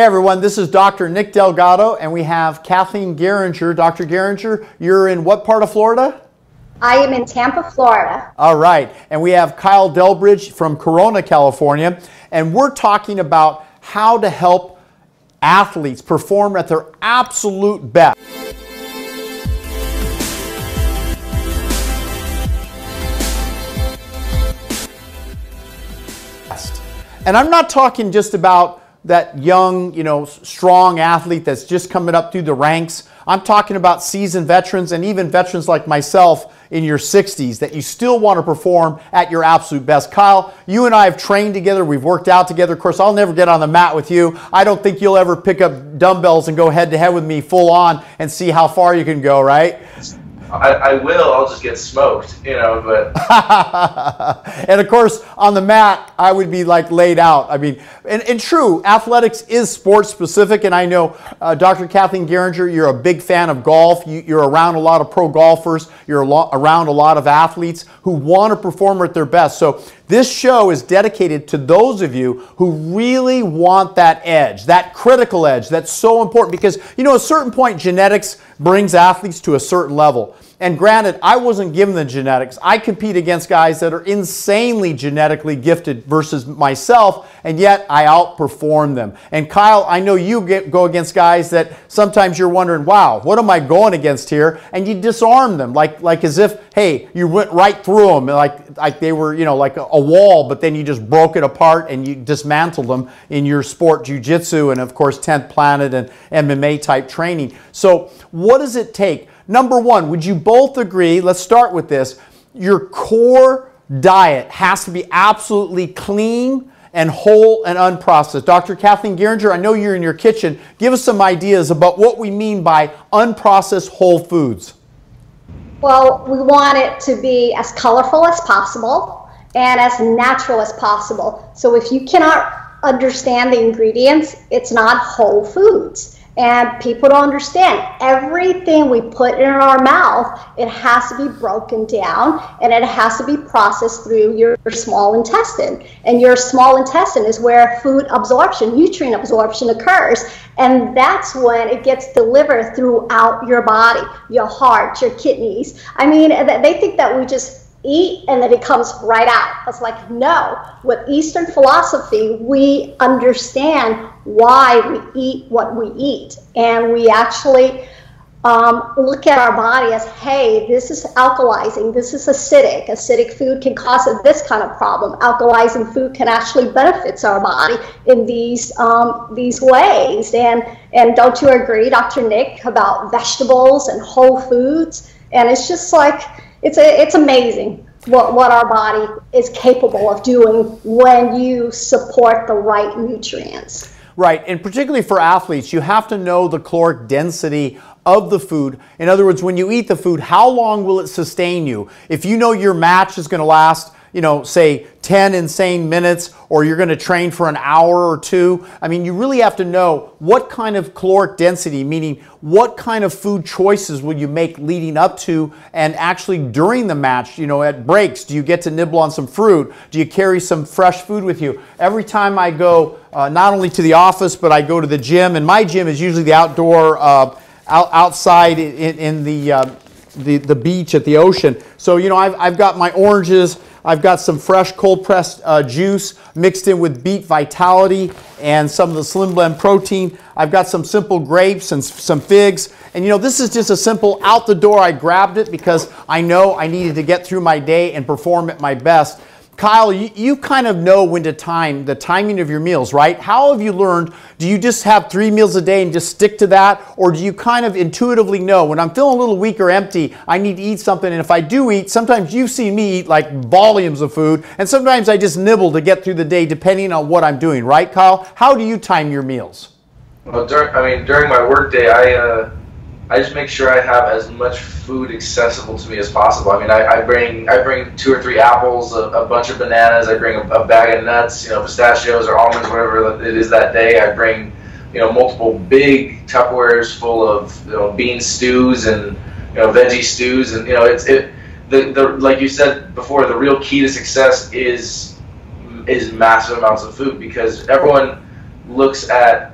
Hey everyone, this is Dr. Nick Delgado, and we have Kathleen Geringer. Dr. Geringer, you're in what part of Florida? I am in Tampa, Florida. All right, and we have Kyle Delbridge from Corona, California, and we're talking about how to help athletes perform at their absolute best. And I'm not talking just about that young, you know, strong athlete that's just coming up through the ranks. I'm talking about seasoned veterans and even veterans like myself in your 60s that you still want to perform at your absolute best. Kyle, you and I have trained together, we've worked out together. Of course, I'll never get on the mat with you. I don't think you'll ever pick up dumbbells and go head to head with me full on and see how far you can go, right? I, I, will. I'll just get smoked, you know. But and of course, on the mat, I would be like laid out. I mean, and, and true, athletics is sports specific, and I know uh, Dr. Kathleen Geringer, you're a big fan of golf. You, are around a lot of pro golfers. You're lo- around a lot of athletes who want to perform at their best. So this show is dedicated to those of you who really want that edge, that critical edge that's so important because, you know, at a certain point, genetics brings athletes to a certain level. And granted, I wasn't given the genetics. I compete against guys that are insanely genetically gifted versus myself, and yet I outperform them. And Kyle, I know you get, go against guys that sometimes you're wondering, wow, what am I going against here? And you disarm them, like, like as if, hey, you went right through them, like, like they were, you know, like a, a wall, but then you just broke it apart and you dismantled them in your sport, jujitsu, and of course, 10th Planet and MMA type training. So, what does it take? Number one, would you both agree? Let's start with this. Your core diet has to be absolutely clean and whole and unprocessed. Dr. Kathleen Geringer, I know you're in your kitchen. Give us some ideas about what we mean by unprocessed whole foods. Well, we want it to be as colorful as possible and as natural as possible. So if you cannot understand the ingredients, it's not whole foods. And people don't understand everything we put in our mouth, it has to be broken down and it has to be processed through your small intestine. And your small intestine is where food absorption, nutrient absorption occurs. And that's when it gets delivered throughout your body, your heart, your kidneys. I mean, they think that we just eat and then it comes right out. It's like, no, with Eastern philosophy, we understand why we eat what we eat. And we actually um, look at our body as, hey, this is alkalizing, this is acidic. Acidic food can cause this kind of problem. Alkalizing food can actually benefits our body in these um, these ways. And and don't you agree, Dr. Nick, about vegetables and whole foods? And it's just like it's a, it's amazing what, what our body is capable of doing when you support the right nutrients. Right, and particularly for athletes, you have to know the caloric density of the food. In other words, when you eat the food, how long will it sustain you? If you know your match is going to last you know, say 10 insane minutes or you're going to train for an hour or two. I mean, you really have to know what kind of caloric density, meaning what kind of food choices will you make leading up to and actually during the match, you know, at breaks, do you get to nibble on some fruit? Do you carry some fresh food with you? Every time I go, uh, not only to the office, but I go to the gym, and my gym is usually the outdoor, uh, out, outside in, in the, uh, the, the beach at the ocean. So, you know, I've, I've got my oranges, I've got some fresh cold pressed uh, juice mixed in with beet vitality and some of the slim blend protein. I've got some simple grapes and some figs. And you know, this is just a simple out the door. I grabbed it because I know I needed to get through my day and perform at my best. Kyle, you, you, kind of know when to time the timing of your meals, right? How have you learned? Do you just have three meals a day and just stick to that? Or do you kind of intuitively know when I'm feeling a little weak or empty, I need to eat something? And if I do eat, sometimes you see me eat like volumes of food, and sometimes I just nibble to get through the day depending on what I'm doing, right, Kyle? How do you time your meals? Well, during, I mean, during my workday, I, uh, I just make sure I have as much food accessible to me as possible. I mean, I, I bring I bring two or three apples, a, a bunch of bananas. I bring a, a, bag of nuts, you know, pistachios or almonds, whatever it is that day. I bring, you know, multiple big Tupperwares full of you know bean stews and you know veggie stews, and you know it's it. The, the like you said before, the real key to success is is massive amounts of food because everyone looks at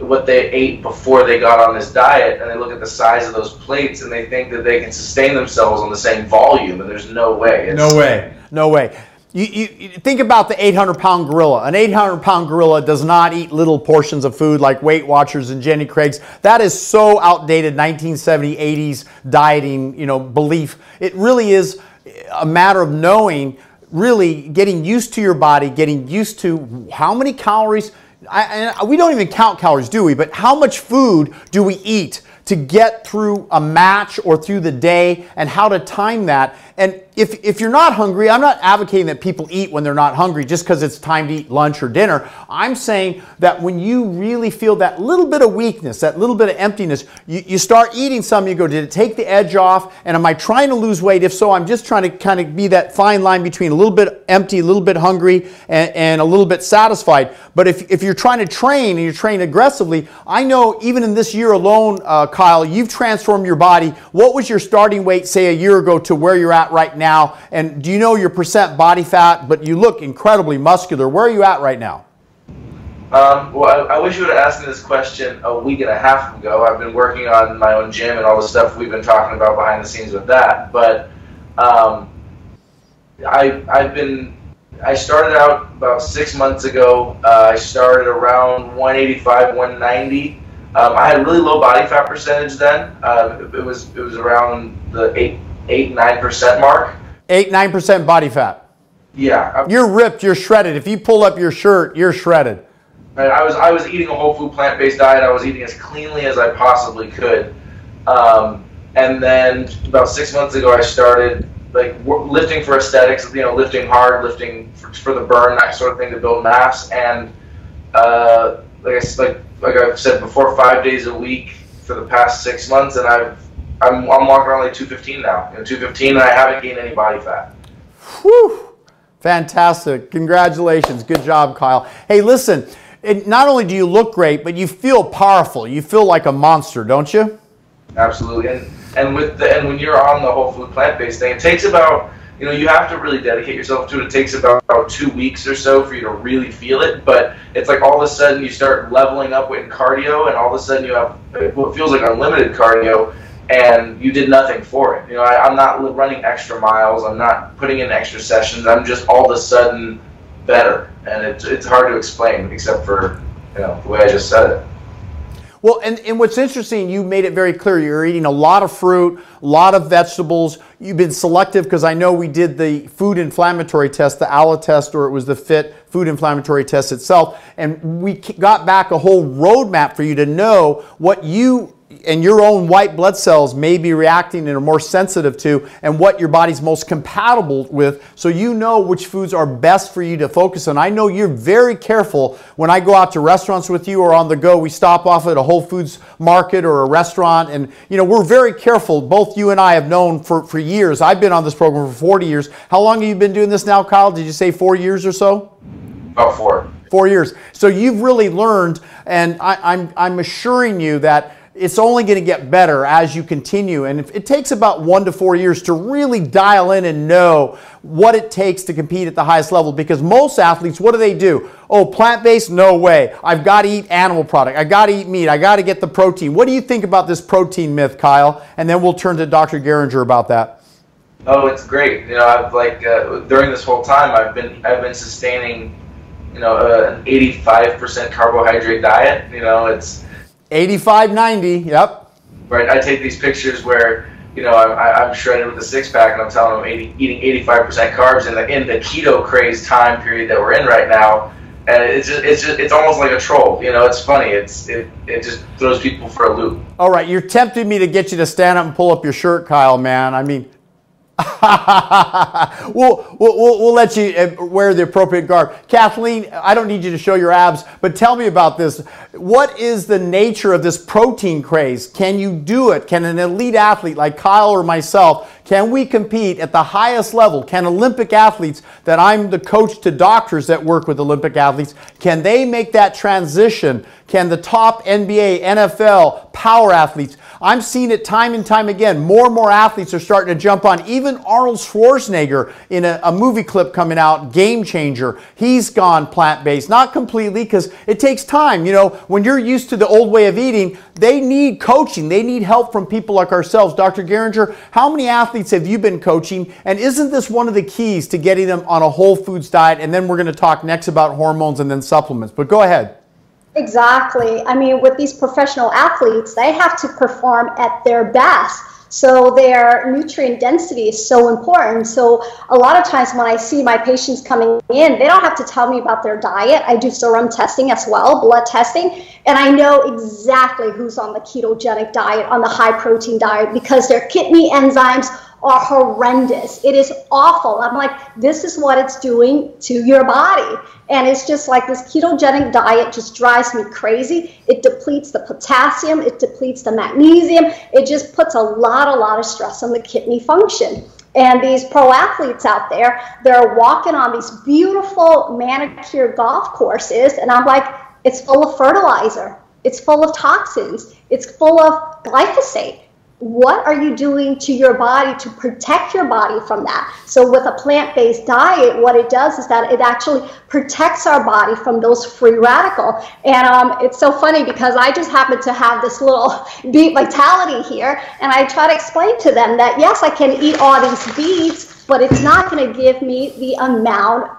what they ate before they got on this diet, and they look at the size of those plates, and they think that they can sustain themselves on the same volume, and there's no way. It's, no way. No way. You, you, you, think about the 800 pound gorilla. An 800 pound gorilla does not eat little portions of food like Weight Watchers and Jenny Craig's. That is so outdated 1970s, 80s dieting, you know, belief. It really is a matter of knowing, really getting used to your body, getting used to how many calories. I, we don't even count calories, do we? But how much food do we eat to get through a match or through the day and how to time that? And if, if you're not hungry, I'm not advocating that people eat when they're not hungry just because it's time to eat lunch or dinner. I'm saying that when you really feel that little bit of weakness, that little bit of emptiness, you, you start eating some, you go, did it take the edge off? And am I trying to lose weight? If so, I'm just trying to kind of be that fine line between a little bit empty, a little bit hungry, and, and a little bit satisfied. But if, if you're trying to train and you're training aggressively, I know even in this year alone, uh, Kyle, you've transformed your body. What was your starting weight, say, a year ago to where you're at right now? And do you know your percent body fat? But you look incredibly muscular. Where are you at right now? Um, well, I, I, wish you would have asked me this question a week and a half ago. I've been working on my own gym and all the stuff we've been talking about behind the scenes with that. But um, I, I've been, I started out about six months ago. Uh, I started around 185, 190. Um, I had really low body fat percentage then. Uh, it was it was around the eight eight nine percent mark. Eight nine percent body fat. Yeah. You're ripped. You're shredded. If you pull up your shirt, you're shredded. I was I was eating a whole food plant based diet. I was eating as cleanly as I possibly could. Um, and then about six months ago, I started like lifting for aesthetics. You know, lifting hard, lifting for, for the burn, that sort of thing to build mass. And uh, like I like like I've said before, five days a week for the past six months, and I've I'm, I'm walking around like 215 now. You know, 215, and I haven't gained any body fat. Whew. Fantastic. Congratulations. Good job, Kyle. Hey, listen, it, not only do you look great, but you feel powerful. You feel like a monster, don't you? Absolutely. And and with the and when you're on the whole food plant based thing, it takes about you know, you have to really dedicate yourself to it. It takes about, about two weeks or so for you to really feel it. But it's like all of a sudden you start leveling up with cardio, and all of a sudden you have what feels like unlimited cardio, and you did nothing for it. You know, I, I'm not running extra miles. I'm not putting in extra sessions. I'm just all of a sudden better, and it's it's hard to explain except for you know the way I just said it. Well, and, and what's interesting, you made it very clear. You're eating a lot of fruit, a lot of vegetables. You've been selective because I know we did the food inflammatory test, the ALA test, or it was the FIT food inflammatory test itself. And we got back a whole roadmap for you to know what you and your own white blood cells may be reacting and are more sensitive to and what your body's most compatible with so you know which foods are best for you to focus on. I know you're very careful when I go out to restaurants with you or on the go. We stop off at a Whole Foods market or a restaurant and you know we're very careful. Both you and I have known for, for years. I've been on this program for 40 years. How long have you been doing this now, Kyle? Did you say four years or so? About four. Four years. So you've really learned and I, I'm I'm assuring you that it's only going to get better as you continue. And it takes about one to four years to really dial in and know what it takes to compete at the highest level because most athletes, what do they do? Oh, plant based? No way. I've got to eat animal product. I got to eat meat. I got to get the protein. What do you think about this protein myth, Kyle? And then we'll turn to Dr. Geringer about that. Oh, it's great. You know, I've like uh, during this whole time, I've been I've been sustaining, you know, uh, an 85% carbohydrate diet. You know, it's 85 90, yep. Right, I take these pictures where you know I'm, I'm shredded with a six pack and I'm telling them 80, eating 85% carbs in the in the keto craze time period that we're in right now, and it's just it's just it's almost like a troll. You know, it's funny. It's it it just throws people for a loop. All right, you're tempting me to get you to stand up and pull up your shirt, Kyle. Man, I mean, we'll, we'll, we'll let you uh, wear the appropriate garb. Kathleen, I don't need you to show your abs, but tell me about this. What is the nature of this protein craze? Can you do it? Can an elite athlete like Kyle or myself, can we compete at the highest level? Can Olympic athletes that I'm the coach to doctors that work with Olympic athletes, can they make that transition? Can the top NBA, NFL, power athletes? I'm seeing it time and time again. More and more athletes are starting to jump on, even Even Arnold Schwarzenegger in a, a movie clip coming out, Game Changer, he's gone plant based. Not completely because it takes time. You know, when you're used to the old way of eating, they need coaching. They need help from people like ourselves. Dr. Geringer, how many athletes have you been coaching? And isn't this one of the keys to getting them on a whole foods diet? And then we're going to talk next about hormones and then supplements. But go ahead. Exactly. I mean, with these professional athletes, they have to perform at their best. So their nutrient density is so important. So a lot of times when I see my patients coming in, they don't have to tell me about their diet. I do serum testing as well, blood testing, and I know exactly who's on the ketogenic diet, on the high protein diet, because their kidney enzymes are horrendous. It is awful. I'm like, this is what it's doing to your body. And it's just like this ketogenic diet just drives me crazy. It depletes the potassium, it depletes the magnesium. It just puts a lot, a lot of stress on the kidney function. And these pro athletes out there, they're walking on these beautiful manicured golf courses. And I'm like, it's full of fertilizer, it's full of toxins, it's full of glyphosate what are you doing to your body to protect your body from that? So, with a plant based diet, what it does is that it actually protects our body from those free radical. And um, it's so funny because I just happen to have this little beet vitality here, and I try to explain to them that yes, I can eat all these beets, but it's not going to give me the amount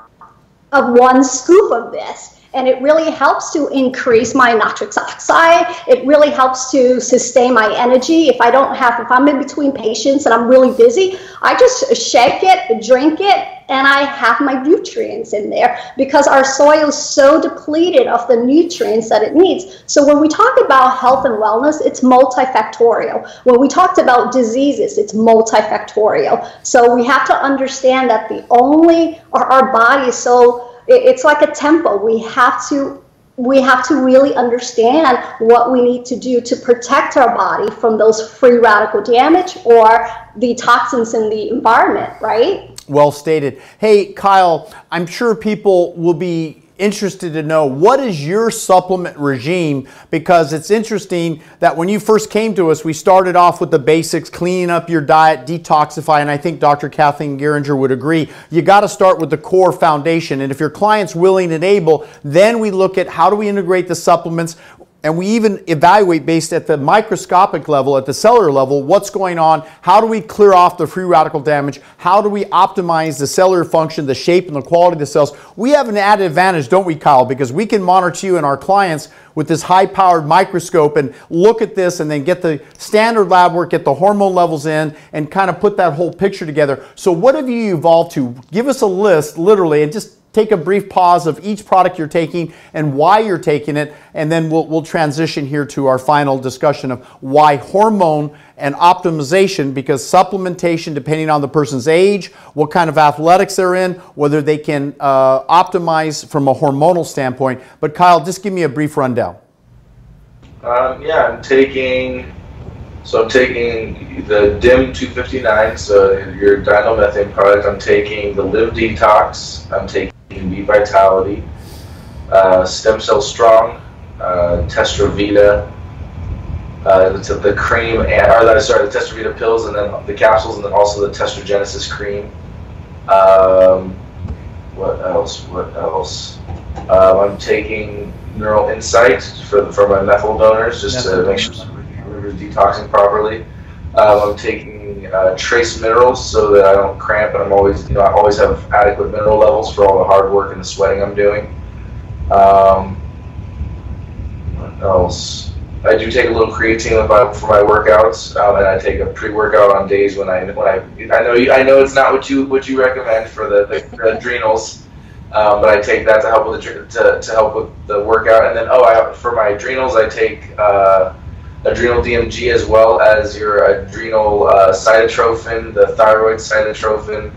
of one scoop of this and it really helps to increase my nitric oxide. It really helps to sustain my energy. If I don't have, if I'm in between patients and I'm really busy, I just shake it, drink it, and I have my nutrients in there because our soil is so depleted of the nutrients that it needs. So when we talk about health and wellness, it's multifactorial. When we talked about diseases, it's multifactorial. So we have to understand that the only, our, our body is so it's like a temple. We have to we have to really understand what we need to do to protect our body from those free radical damage or the toxins in the environment, right? Well stated. Hey, Kyle, I'm sure people will be interested to know what is your supplement regime because it's interesting that when you first came to us, we started off with the basics, cleaning up your diet, detoxify, and I think Dr. Kathleen Geringer would agree. You got to start with the core foundation. And if your client's willing and able, then we look at how do we integrate the supplements and we even evaluate based at the microscopic level, at the cellular level, what's going on, how do we clear off the free radical damage, how do we optimize the cellular function, the shape and the quality of the cells. We have an added advantage, don't we, Kyle, because we can monitor you and our clients with this high powered microscope and look at this and then get the standard lab work, get the hormone levels in, and kind of put that whole picture together. So, what have you evolved to? Give us a list, literally, and just take a brief pause of each product you're taking and why you're taking it, and then we'll, we'll transition here to our final discussion of why hormone and optimization, because supplementation, depending on the person's age, what kind of athletics they're in, whether they can uh, optimize from a hormonal standpoint. But Kyle, just give me a brief rundown. Um, yeah, I'm taking. So I'm taking the DIM 259, so your dinomethane product. I'm taking the Live Detox. I'm taking Beet Vitality, uh, Stem Cell Strong, uh, Testravita, uh, the, the cream, and, or sorry, the Testravita pills, and then the capsules, and then also the Testrogenesis cream. Um, what else? What else? Um, I'm taking Neural Insight for for my methyl donors, just to make sure we're detoxing properly. Um, I'm taking uh, trace minerals so that I don't cramp and I'm always, you know, I always have adequate mineral levels for all the hard work and the sweating I'm doing. Um, what else? I do take a little creatine for my workouts, um, and I take a pre-workout on days when I when I I know you, I know it's not what you what you recommend for the, the, the adrenals, um, but I take that to help with the, to, to help with the workout, and then oh, I, for my adrenals I take uh, adrenal DMG as well as your adrenal uh, cytotrophin, the thyroid cytotrophin,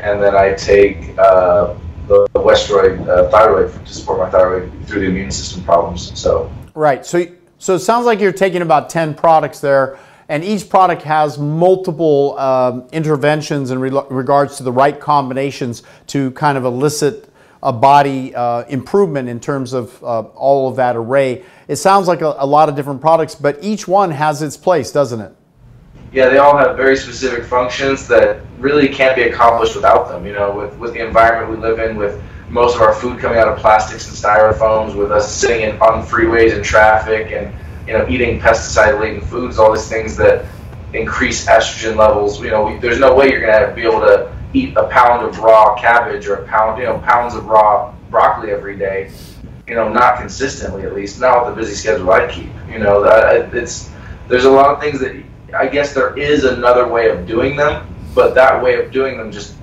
and then I take uh, the, Westhroid uh, thyroid to support my thyroid through the immune system problems. So right. So so it sounds like you're taking about ten products there. And each product has multiple um, interventions in re- regards to the right combinations to kind of elicit a body uh, improvement in terms of uh, all of that array. It sounds like a, a, lot of different products, but each one has its place, doesn't it? yeah, they all have very specific functions that really can't be accomplished without them. You know, with with the environment we live in, with most of our food coming out of plastics and styrofoams, with us sitting in, on freeways and traffic, and you know, eating pesticide-laden foods, all these things that increase estrogen levels. You know, we, there's no way you're gonna be able to eat a pound of raw cabbage or a pound, you know, pounds of raw broccoli every day. You know, not consistently, at least not with the busy schedule I keep. You know, it's there's a lot of things that I guess there is another way of doing them, but that way of doing them just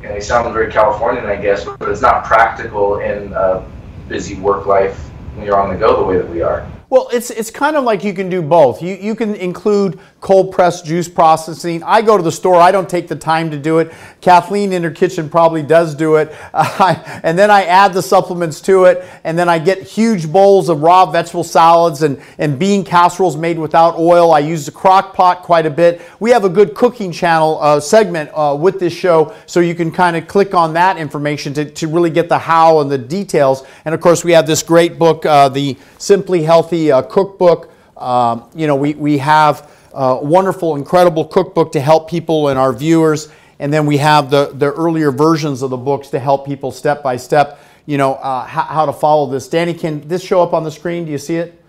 you know, it sounds very Californian, I guess, but it's not practical in a busy work life when you're on the go the way that we are. Well, it's it's kind of like you can do both. You you can include cold pressed juice processing. I go to the store. I don't take the time to do it. Kathleen in her kitchen probably does do it, uh, and then I add the supplements to it, and then I get huge bowls of raw vegetable salads and and bean casseroles made without oil. I use the crock pot quite a bit. We have a good cooking channel uh, segment uh, with this show, so you can kind of click on that information to to really get the how and the details. And of course, we have this great book, uh, the Simply Healthy uh, cookbook. Um, you know, we, we have a wonderful, incredible cookbook to help people and our viewers. And then we have the, the earlier versions of the books to help people step by step, you know, uh, how, how, to follow this. Danny, can this show up on the screen? Do you see it?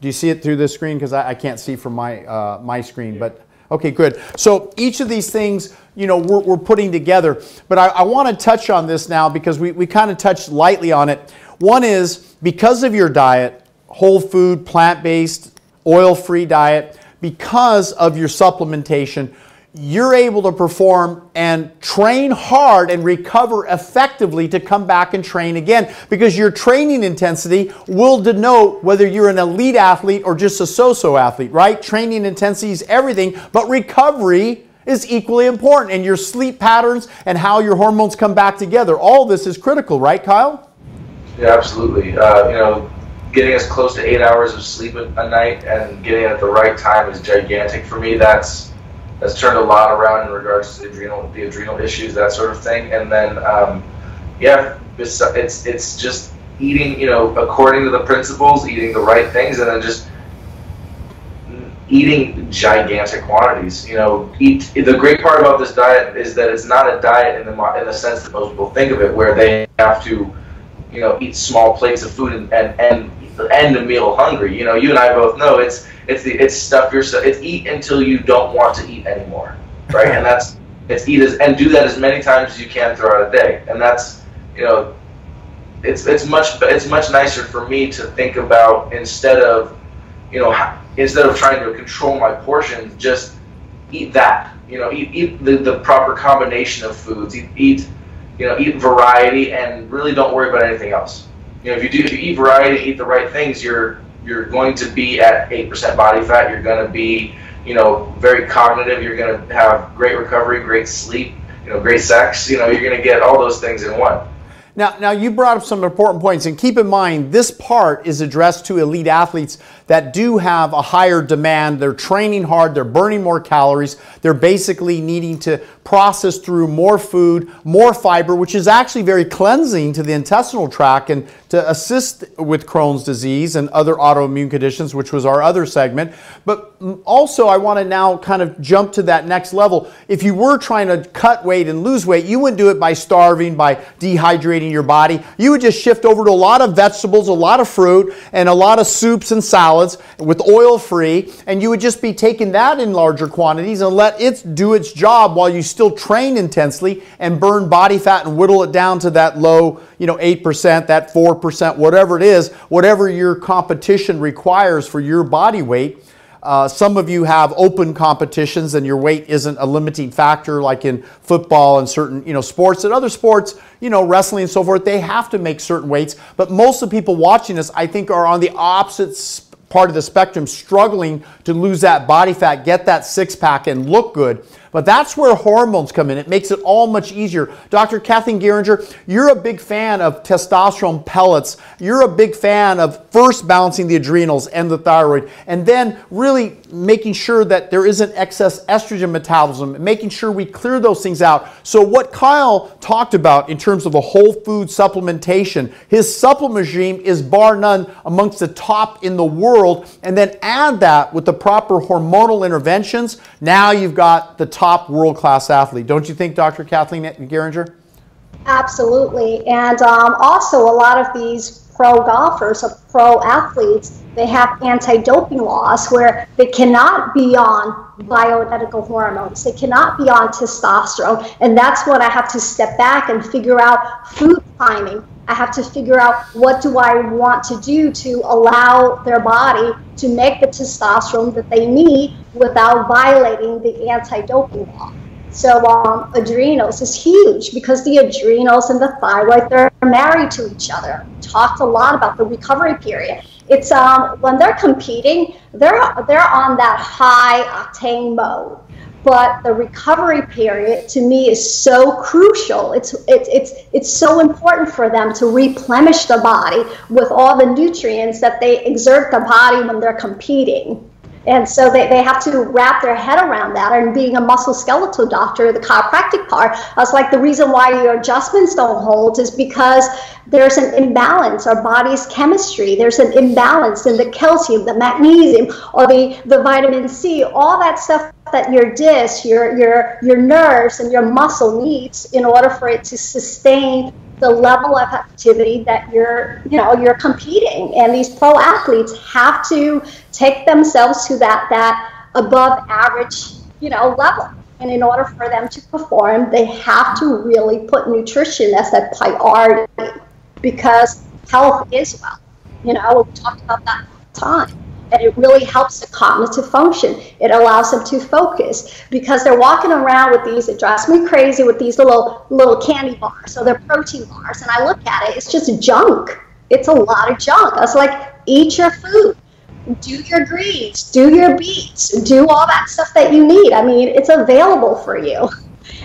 Do you see it through this screen? Because I, I, can't see from my, uh, my screen, but okay, good. So each of these things, you know, we're, we're putting together. But I, I want to touch on this now because we, we kind of touched lightly on it. One is because of your diet, whole food, plant based, oil free diet, because of your supplementation, you're able to perform and train hard and recover effectively to come back and train again because your training intensity will denote whether you're an elite athlete or just a so so athlete, right? Training intensity is everything, but recovery is equally important and your sleep patterns and how your hormones come back together. All this is critical, right, Kyle? Yeah, absolutely. Uh, you know, getting as close to eight hours of sleep a, a night and getting it at the right time is gigantic for me. That's that's turned a lot around in regards to the adrenal the adrenal issues, that sort of thing. And then um, yeah, it's it's just eating, you know, according to the principles, eating the right things, and then just eating gigantic quantities. You know, eat. The great part about this diet is that it's not a diet in the in the sense that most people think of it, where they have to, you know, eat small plates of food and and, and end a meal hungry. You know, you and I both know it's it's the it's stuff yourself. It's eat until you don't want to eat anymore, right? and that's it's eat as and do that as many times as you can throughout a day. And that's you know, it's it's much it's much nicer for me to think about instead of you know instead of trying to control my portions, just eat that. You know, eat eat the, the proper combination of foods. Eat, eat you know eat variety and really don't worry about anything else you know, if you do, if you eat variety, and eat the right things, you're you're going to be at eight percent body fat. You're going to be, you know, very cognitive. You're going to have great recovery, great sleep, you know, great sex. You know, you're going to get all those things in one. Now, now you brought up some important points, and keep in mind this part is addressed to elite athletes that do have a higher demand. They're training hard, they're burning more calories, they're basically needing to process through more food, more fiber, which is actually very cleansing to the intestinal tract and to assist with Crohn's disease and other autoimmune conditions, which was our other segment. But also, I want to now kind of jump to that next level. If you were trying to cut weight and lose weight, you wouldn't do it by starving, by dehydrating your body. You would just shift over to a lot of vegetables, a lot of fruit, and a lot of soups and salads with oil free, and you would just be taking that in larger quantities and let it do its job while you still train intensely and burn body fat and whittle it down to that low, you know, 8%, that 4%, whatever it is, whatever your competition requires for your body weight. Uh, some of you have open competitions and your weight isn't a limiting factor like in football and certain you know sports and other sports you know wrestling and so forth they have to make certain weights but most of the people watching this i think are on the opposite part of the spectrum struggling to lose that body fat, get that six pack, and look good. But that's where hormones come in. It makes it all much easier. Dr. Kathleen Geringer, you're a big fan of testosterone pellets. You're a big fan of first balancing the adrenals and the thyroid, and then really making sure that there isn't excess estrogen metabolism, and making sure we clear those things out. So, what Kyle talked about in terms of a whole food supplementation, his supplement regime is bar none amongst the top in the world. And then add that with the proper hormonal interventions, now you've got the top world class athlete. Don't you think, Dr. Kathleen Geringer? Absolutely. And um, also, a lot of these pro golfers or pro athletes, they have anti doping laws where they cannot be on bioidentical hormones, they cannot be on testosterone. And that's when I have to step back and figure out food timing. I have to figure out what do I want to do to allow their body to make the testosterone that they need without violating the anti-doping law. So um, adrenals is huge because the adrenals and the thyroid they're married to each other. Talked a lot about the recovery period. It's um, when they're competing, they're they're on that high octane mode. But the recovery period to me is so crucial. It's it's it's it's so important for them to replenish the body with all the nutrients that they exert the body when they're competing. And so they, they have to wrap their head around that. And being a musculoskeletal doctor, the chiropractic part, I was like, the reason why your adjustments don't hold is because there's an imbalance. Our body's chemistry, there's an imbalance in the calcium, the magnesium, or the, the vitamin C, all that stuff that your disc, your, your, your nerves, and your muscle needs in order for it to sustain the level of activity that you're you know you're competing. And these pro athletes have to take themselves to that that above average you know level. And in order for them to perform they have to really put nutrition as a priority because health is wealth. You know we talked about that time and it really helps the cognitive function. It allows them to focus because they're walking around with these. It drives me crazy with these little little candy bars. So they're protein bars, and I look at it. It's just junk. It's a lot of junk. I was like, eat your food. Do your greens, do your beets, do all that stuff that you need. I mean, it's available for you.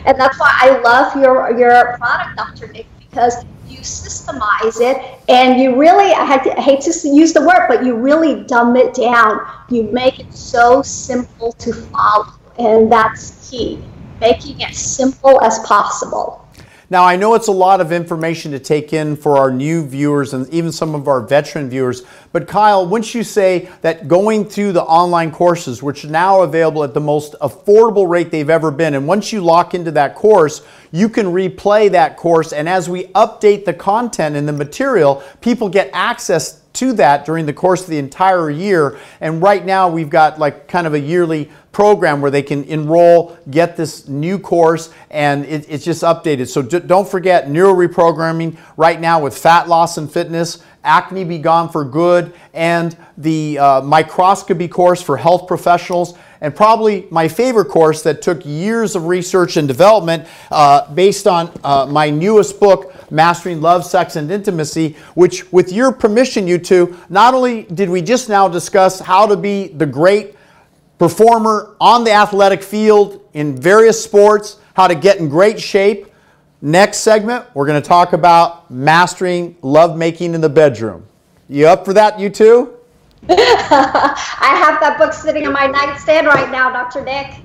And that's why I love your your product, Dr. Nick, because you systemize it and you really I, hate to use the word but you really dumb it down. You make it so simple to follow and that's key. Making it simple as possible now, I know it's a lot of information to take in for our new viewers and even some of our veteran viewers, but Kyle, once you say that going through the online courses, which are now available at the most affordable rate they've ever been, and once you lock into that course, you can replay that course, and as we update the content and the material, people get access to that during the course of the entire year. And right now, we've got like kind of a yearly program where they can enroll, get this new course, and it, it's just updated. So d- don't forget neuro reprogramming right now with fat loss and fitness, acne be gone for good, and the uh, microscopy course for health professionals and probably my favorite course that took years of research and development uh, based on uh, my newest book, Mastering Love, Sex, and Intimacy, which, with your permission, you two, not only did we just now discuss how to be the great performer on the athletic field in various sports, how to get in great shape. Next segment, we're going to talk about mastering lovemaking in the bedroom. You up for that, you two? I have that book sitting on my nightstand right now, Dr. Nick.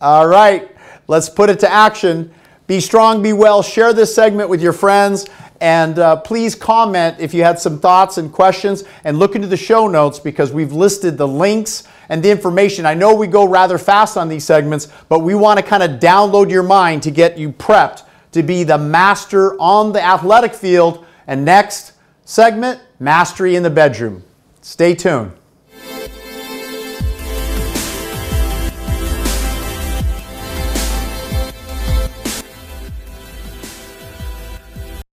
All right, let's put it to action. Be strong, be well. Share this segment with your friends. And uh, please comment if you had some thoughts and questions and look into the show notes because we've listed the links and the information. I know we go rather fast on these segments, but we want to kind of download your mind to get you prepped to be the master on the athletic field. And next segment, mastery in the bedroom. Stay tuned.